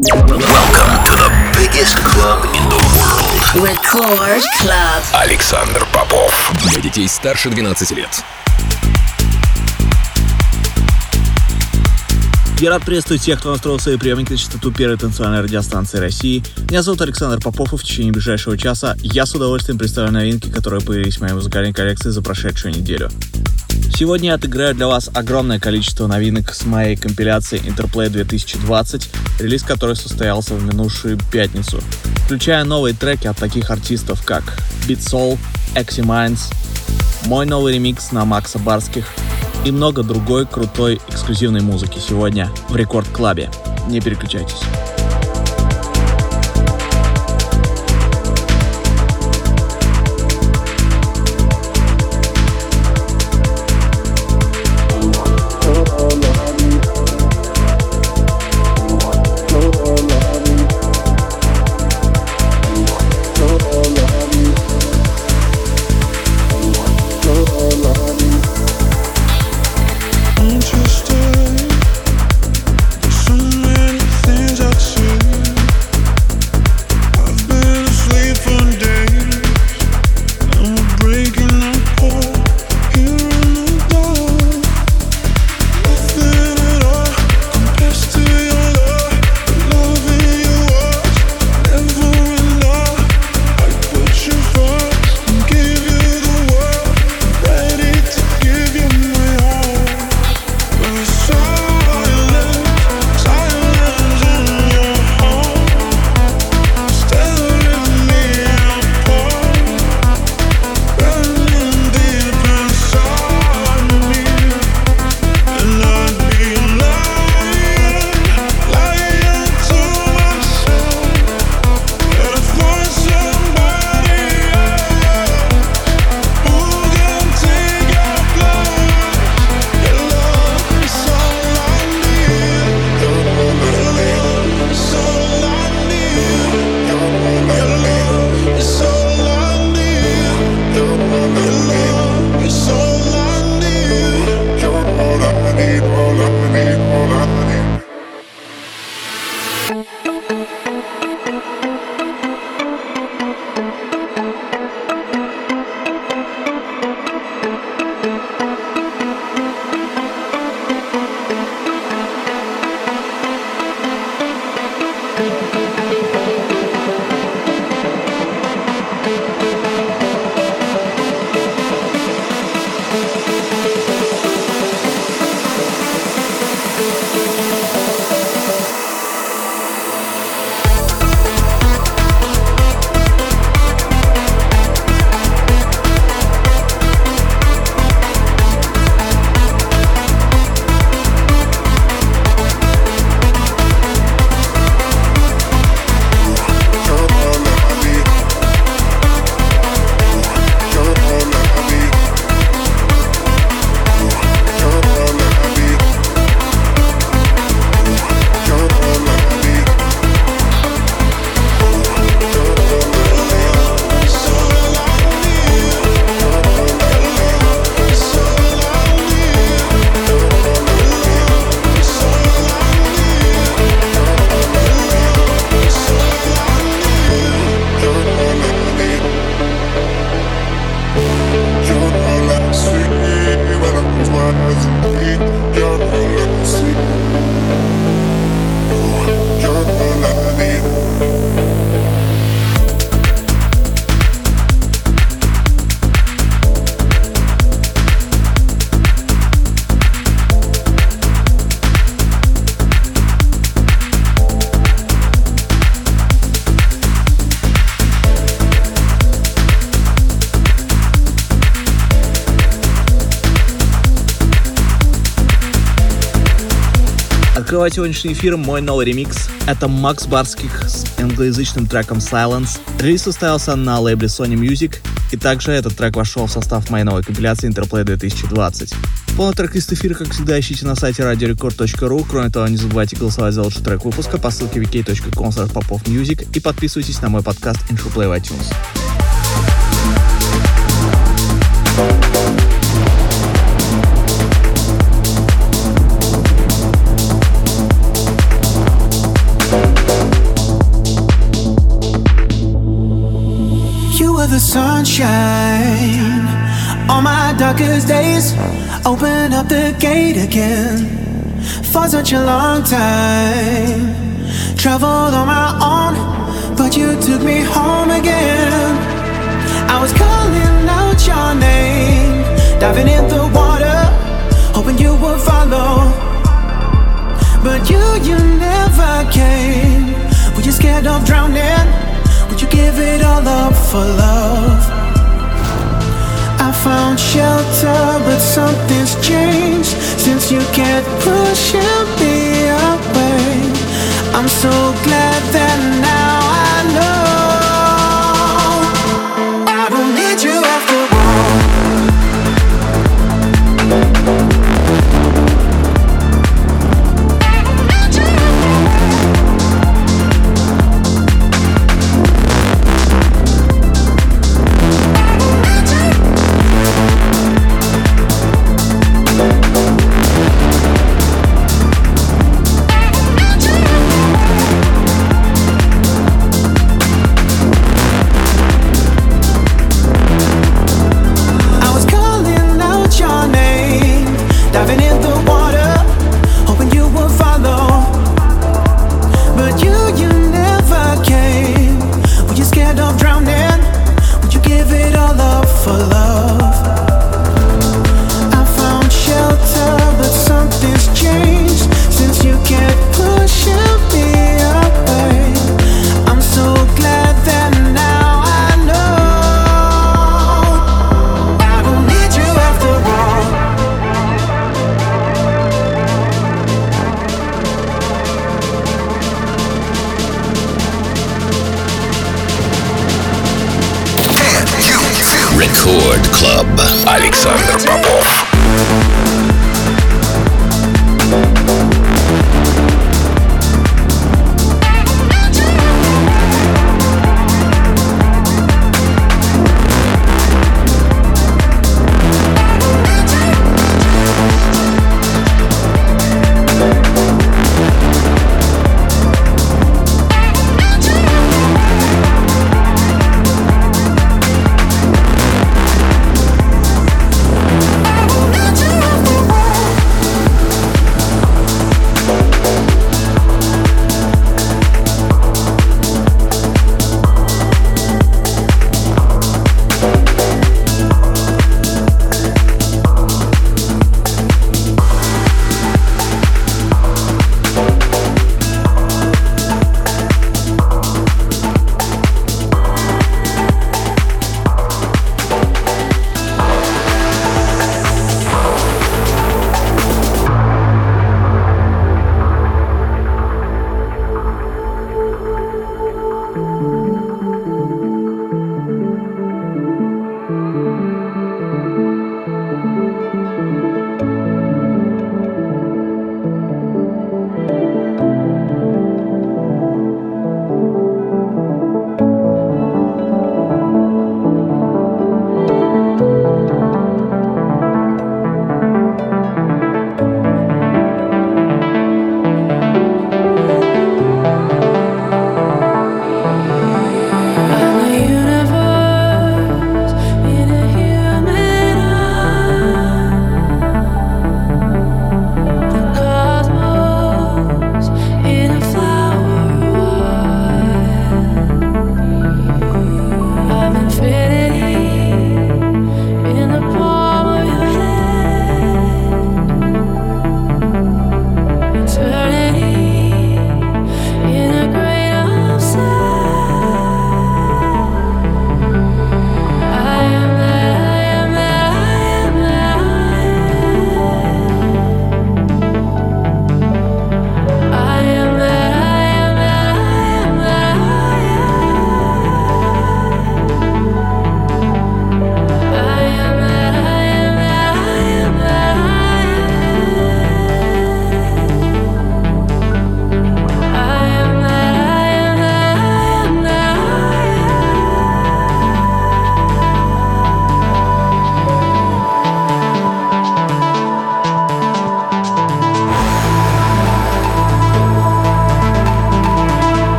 Welcome to the biggest club in the world. Record Club. Александр Попов. Для детей старше 12 лет. Я рад приветствовать всех, кто настроил свои приемники на частоту первой танцевальной радиостанции России. Меня зовут Александр Попов, и в течение ближайшего часа я с удовольствием представлю новинки, которые появились в моей музыкальной коллекции за прошедшую неделю. Сегодня я отыграю для вас огромное количество новинок с моей компиляции Interplay 2020, релиз которой состоялся в минувшую пятницу, включая новые треки от таких артистов, как Beat Soul, Exy Minds, мой новый ремикс на Макса Барских и много другой крутой эксклюзивной музыки сегодня в Рекорд Клабе. Не переключайтесь. Открывает сегодняшний эфир мой новый ремикс. Это Макс Барских с англоязычным треком Silence. Релиз состоялся на лейбле Sony Music, и также этот трек вошел в состав моей новой компиляции Interplay 2020. Полный трек-лист эфира, как всегда, ищите на сайте radiorecord.ru. Кроме того, не забывайте голосовать за лучший трек выпуска по ссылке wiki.com popofmusic и подписывайтесь на мой подкаст InfoPlay в iTunes. Sunshine on my darkest days. Open up the gate again for such a long time. Traveled on my own, but you took me home again. I was calling out your name, diving in the water, hoping you would follow. But you, you never came. Were you scared of drowning? Would you give it all up for love? I found shelter, but something's changed since you kept pushing me away. I'm so glad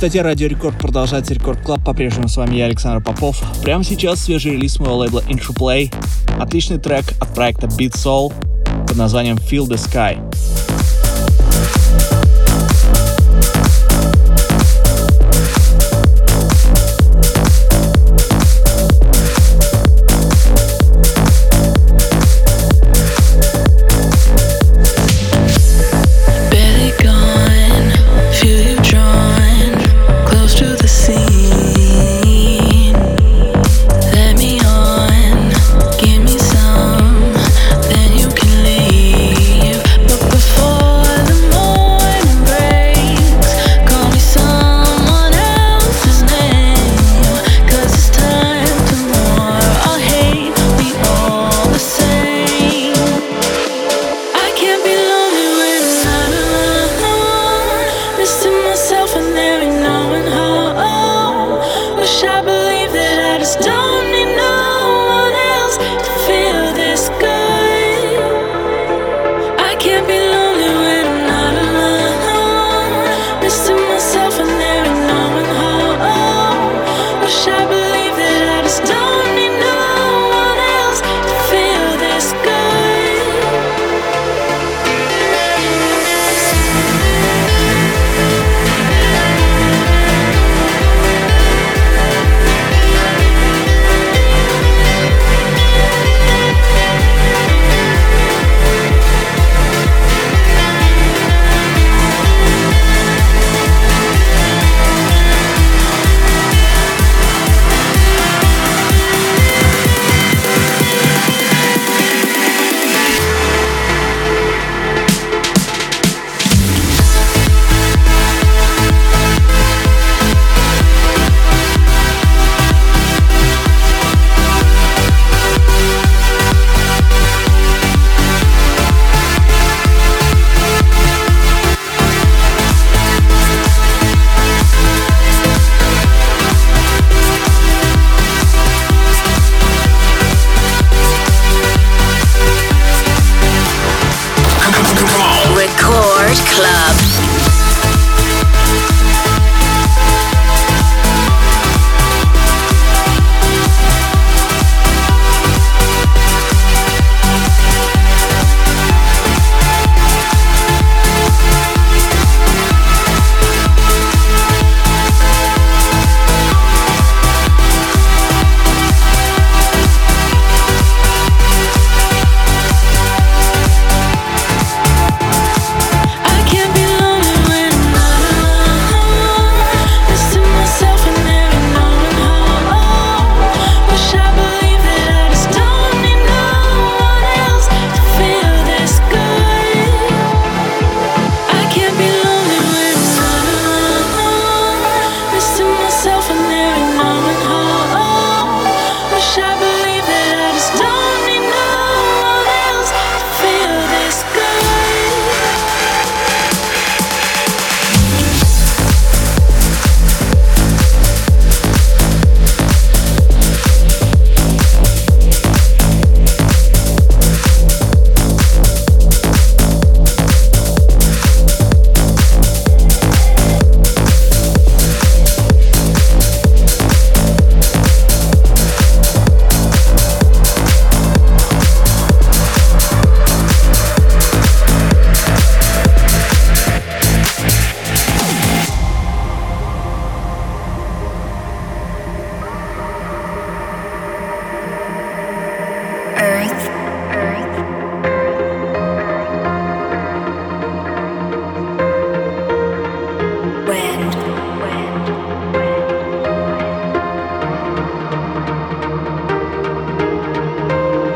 частоте Радио Рекорд продолжается Record Club. По-прежнему с вами я, Александр Попов. Прямо сейчас свежий релиз моего лейбла Intro Play. Отличный трек от проекта Beat Soul под названием Feel the Sky. Club.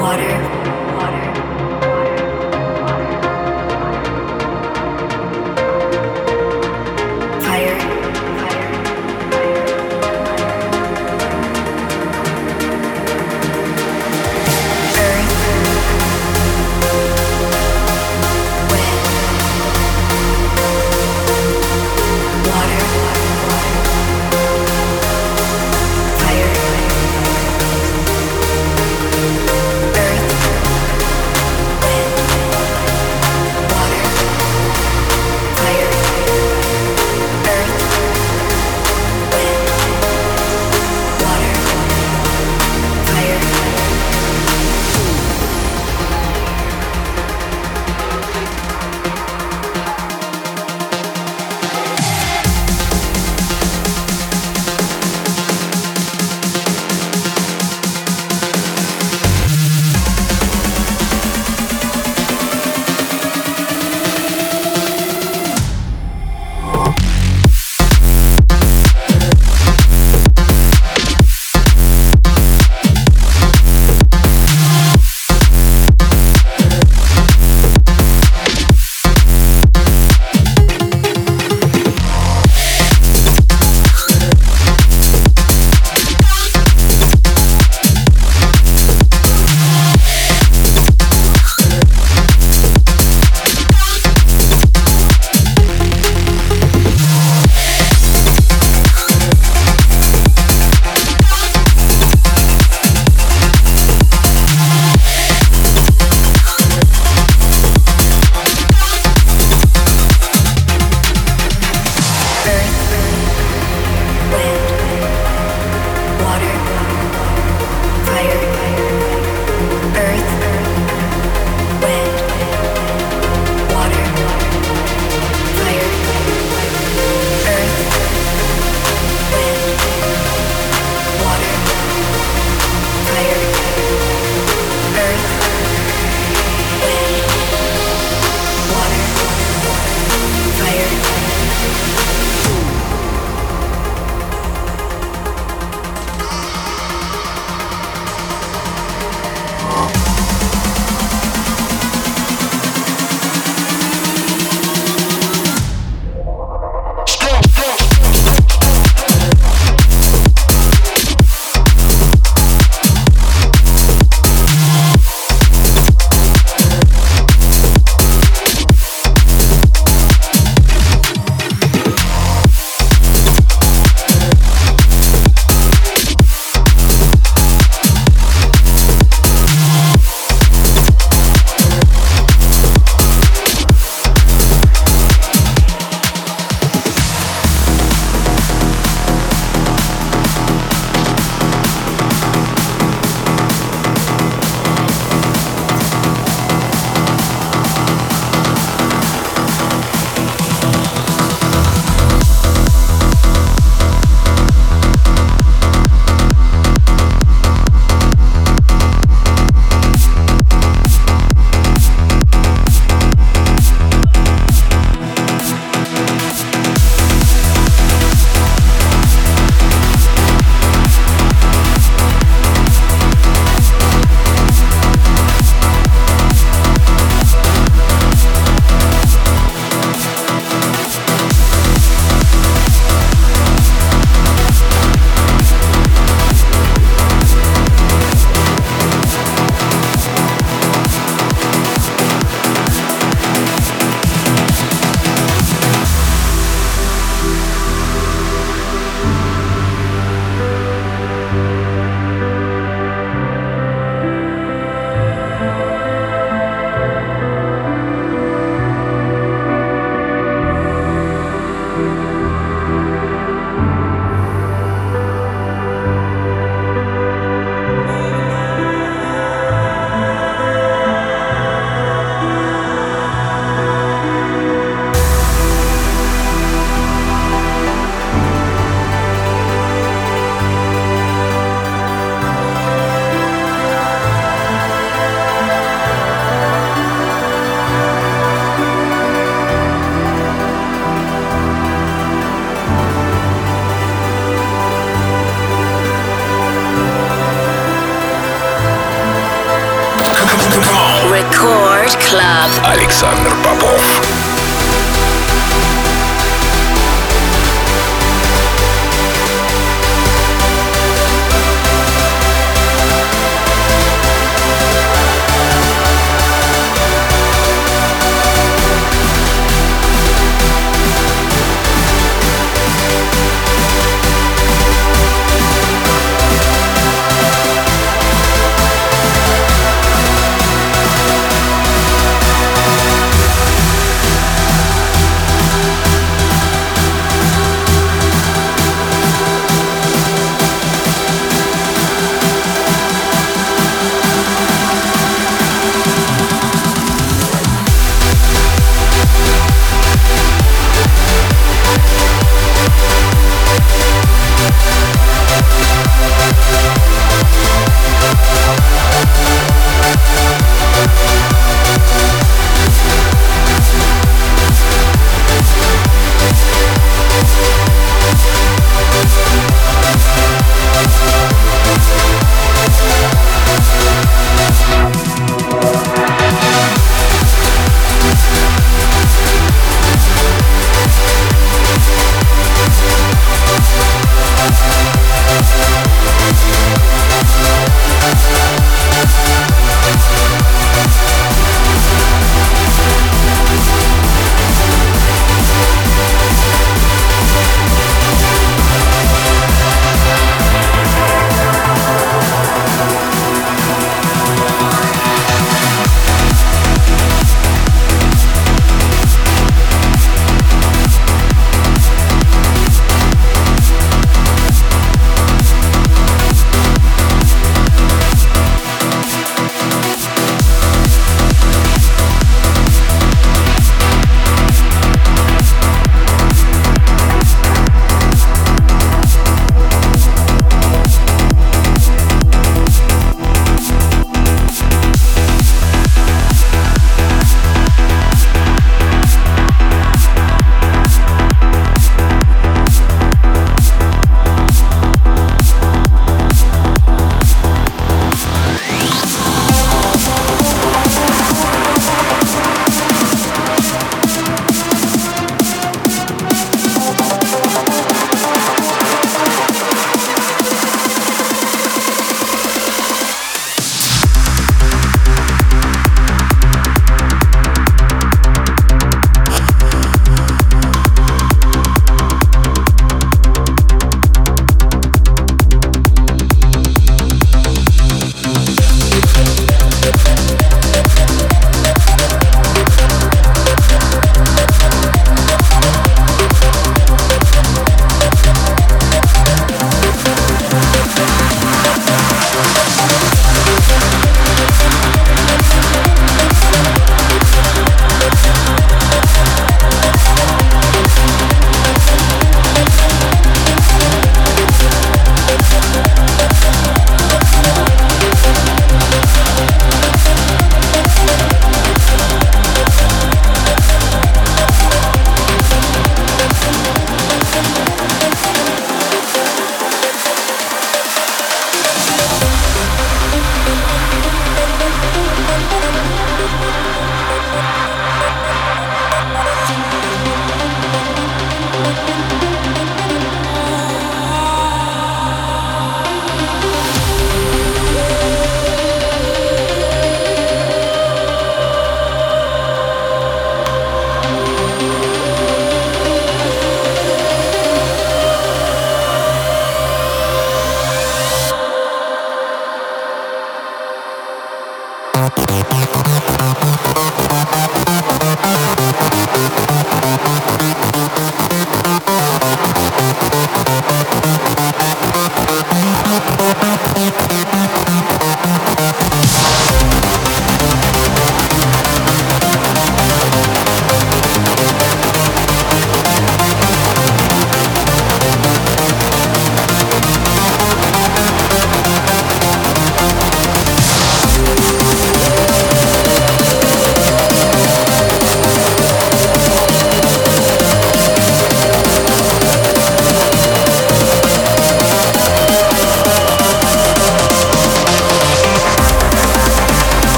water.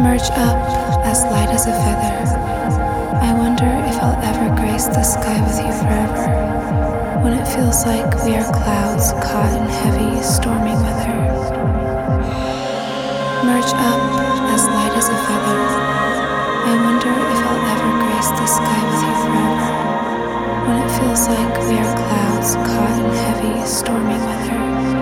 merge up as light as a feather. I wonder if I'll ever grace the sky with you forever. When it feels like we are clouds caught in heavy, stormy weather. Merge up as light as a feather. I wonder if I'll ever grace the sky with you forever. When it feels like we are clouds caught in heavy, stormy weather.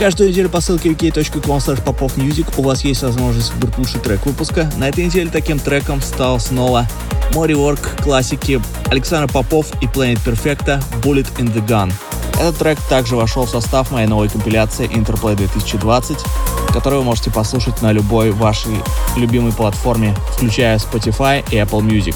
Каждую неделю по ссылке wiki.com popofmusic у вас есть возможность выбрать лучший трек выпуска. На этой неделе таким треком стал снова Мори Ворк классики Александр Попов и Planet Perfecta Bullet in the Gun. Этот трек также вошел в состав моей новой компиляции Interplay 2020, которую вы можете послушать на любой вашей любимой платформе, включая Spotify и Apple Music.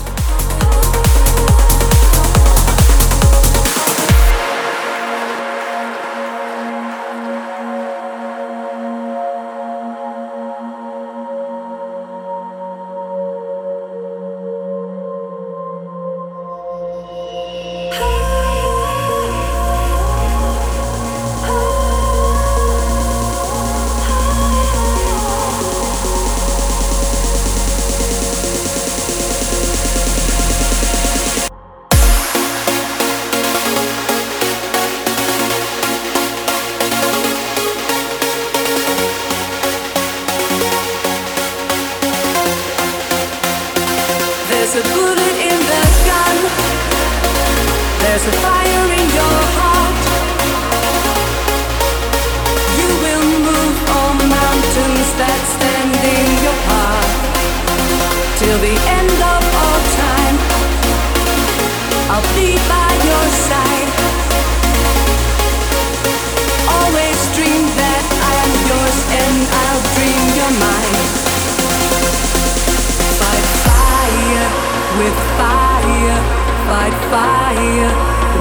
with fire, fight fire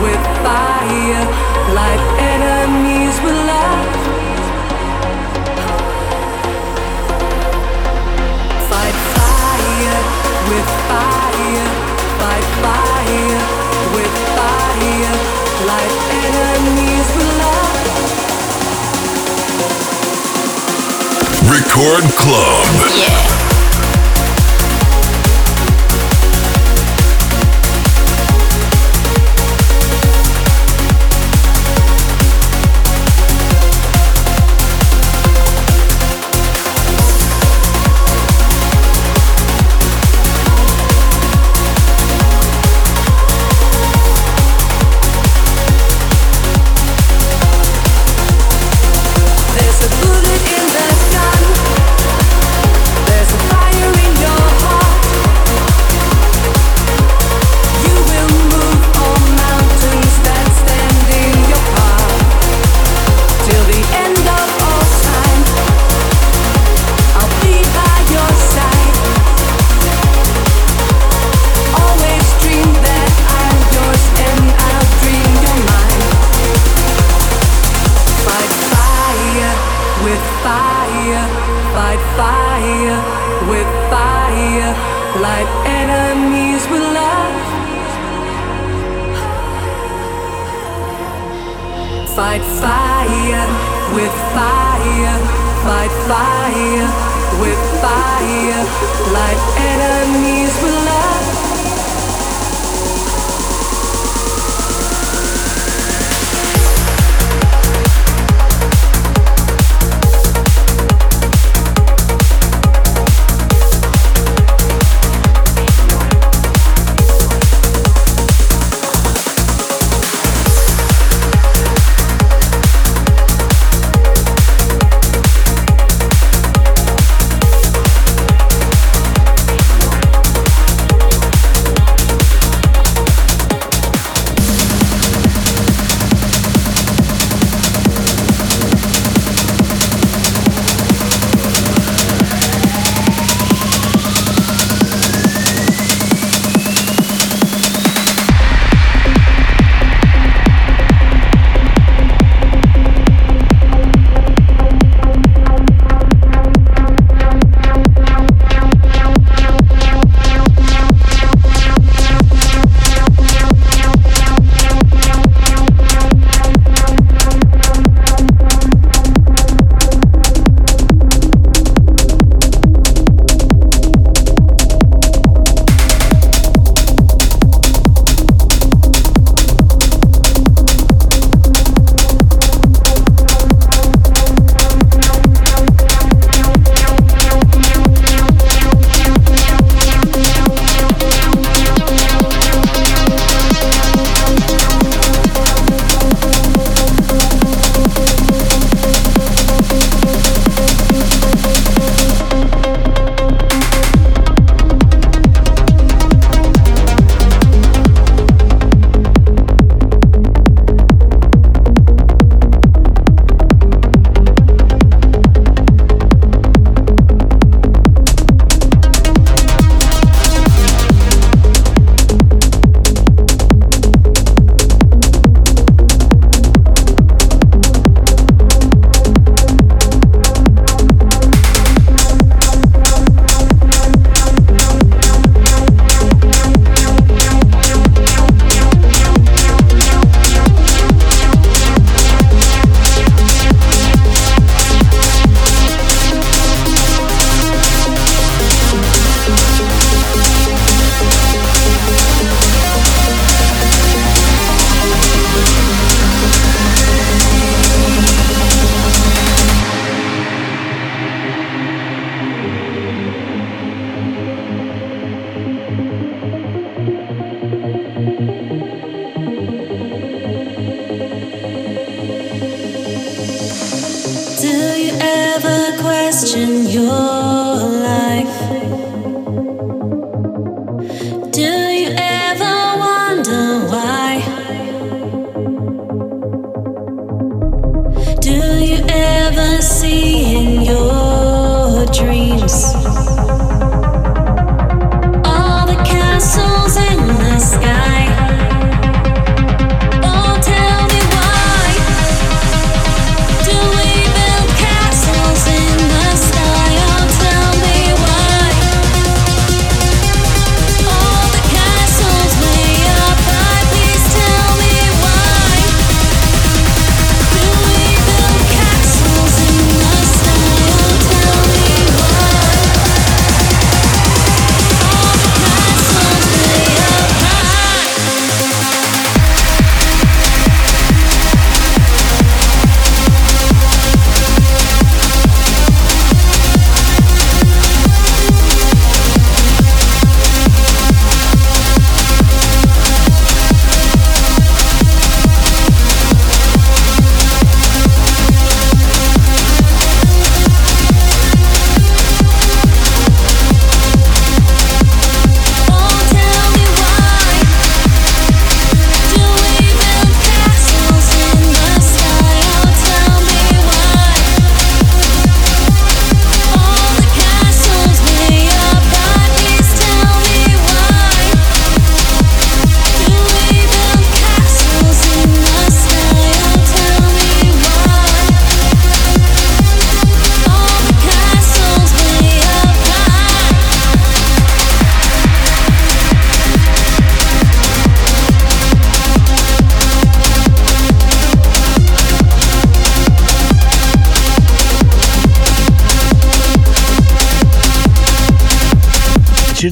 with fire, enemies with love. Fight fire with fire, fight fire with fire, enemies with love. Record Club. Yeah.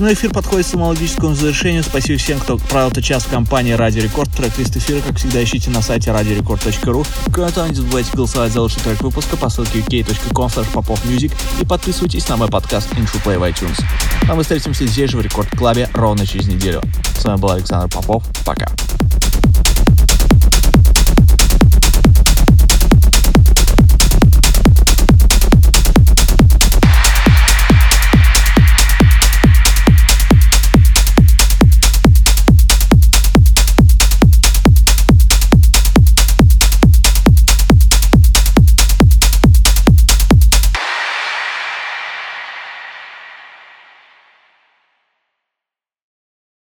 Очередной эфир подходит к самологическому завершению. Спасибо всем, кто провел этот час в компании Радио Рекорд. Трек-лист эфира, как всегда, ищите на сайте radiorecord.ru. Кроме того, не забывайте голосовать за лучший трек выпуска по ссылке uk.com popofmusic и подписывайтесь на мой подкаст Intro Play в iTunes. А мы встретимся здесь же в Рекорд Клабе ровно через неделю. С вами был Александр Попов. Пока.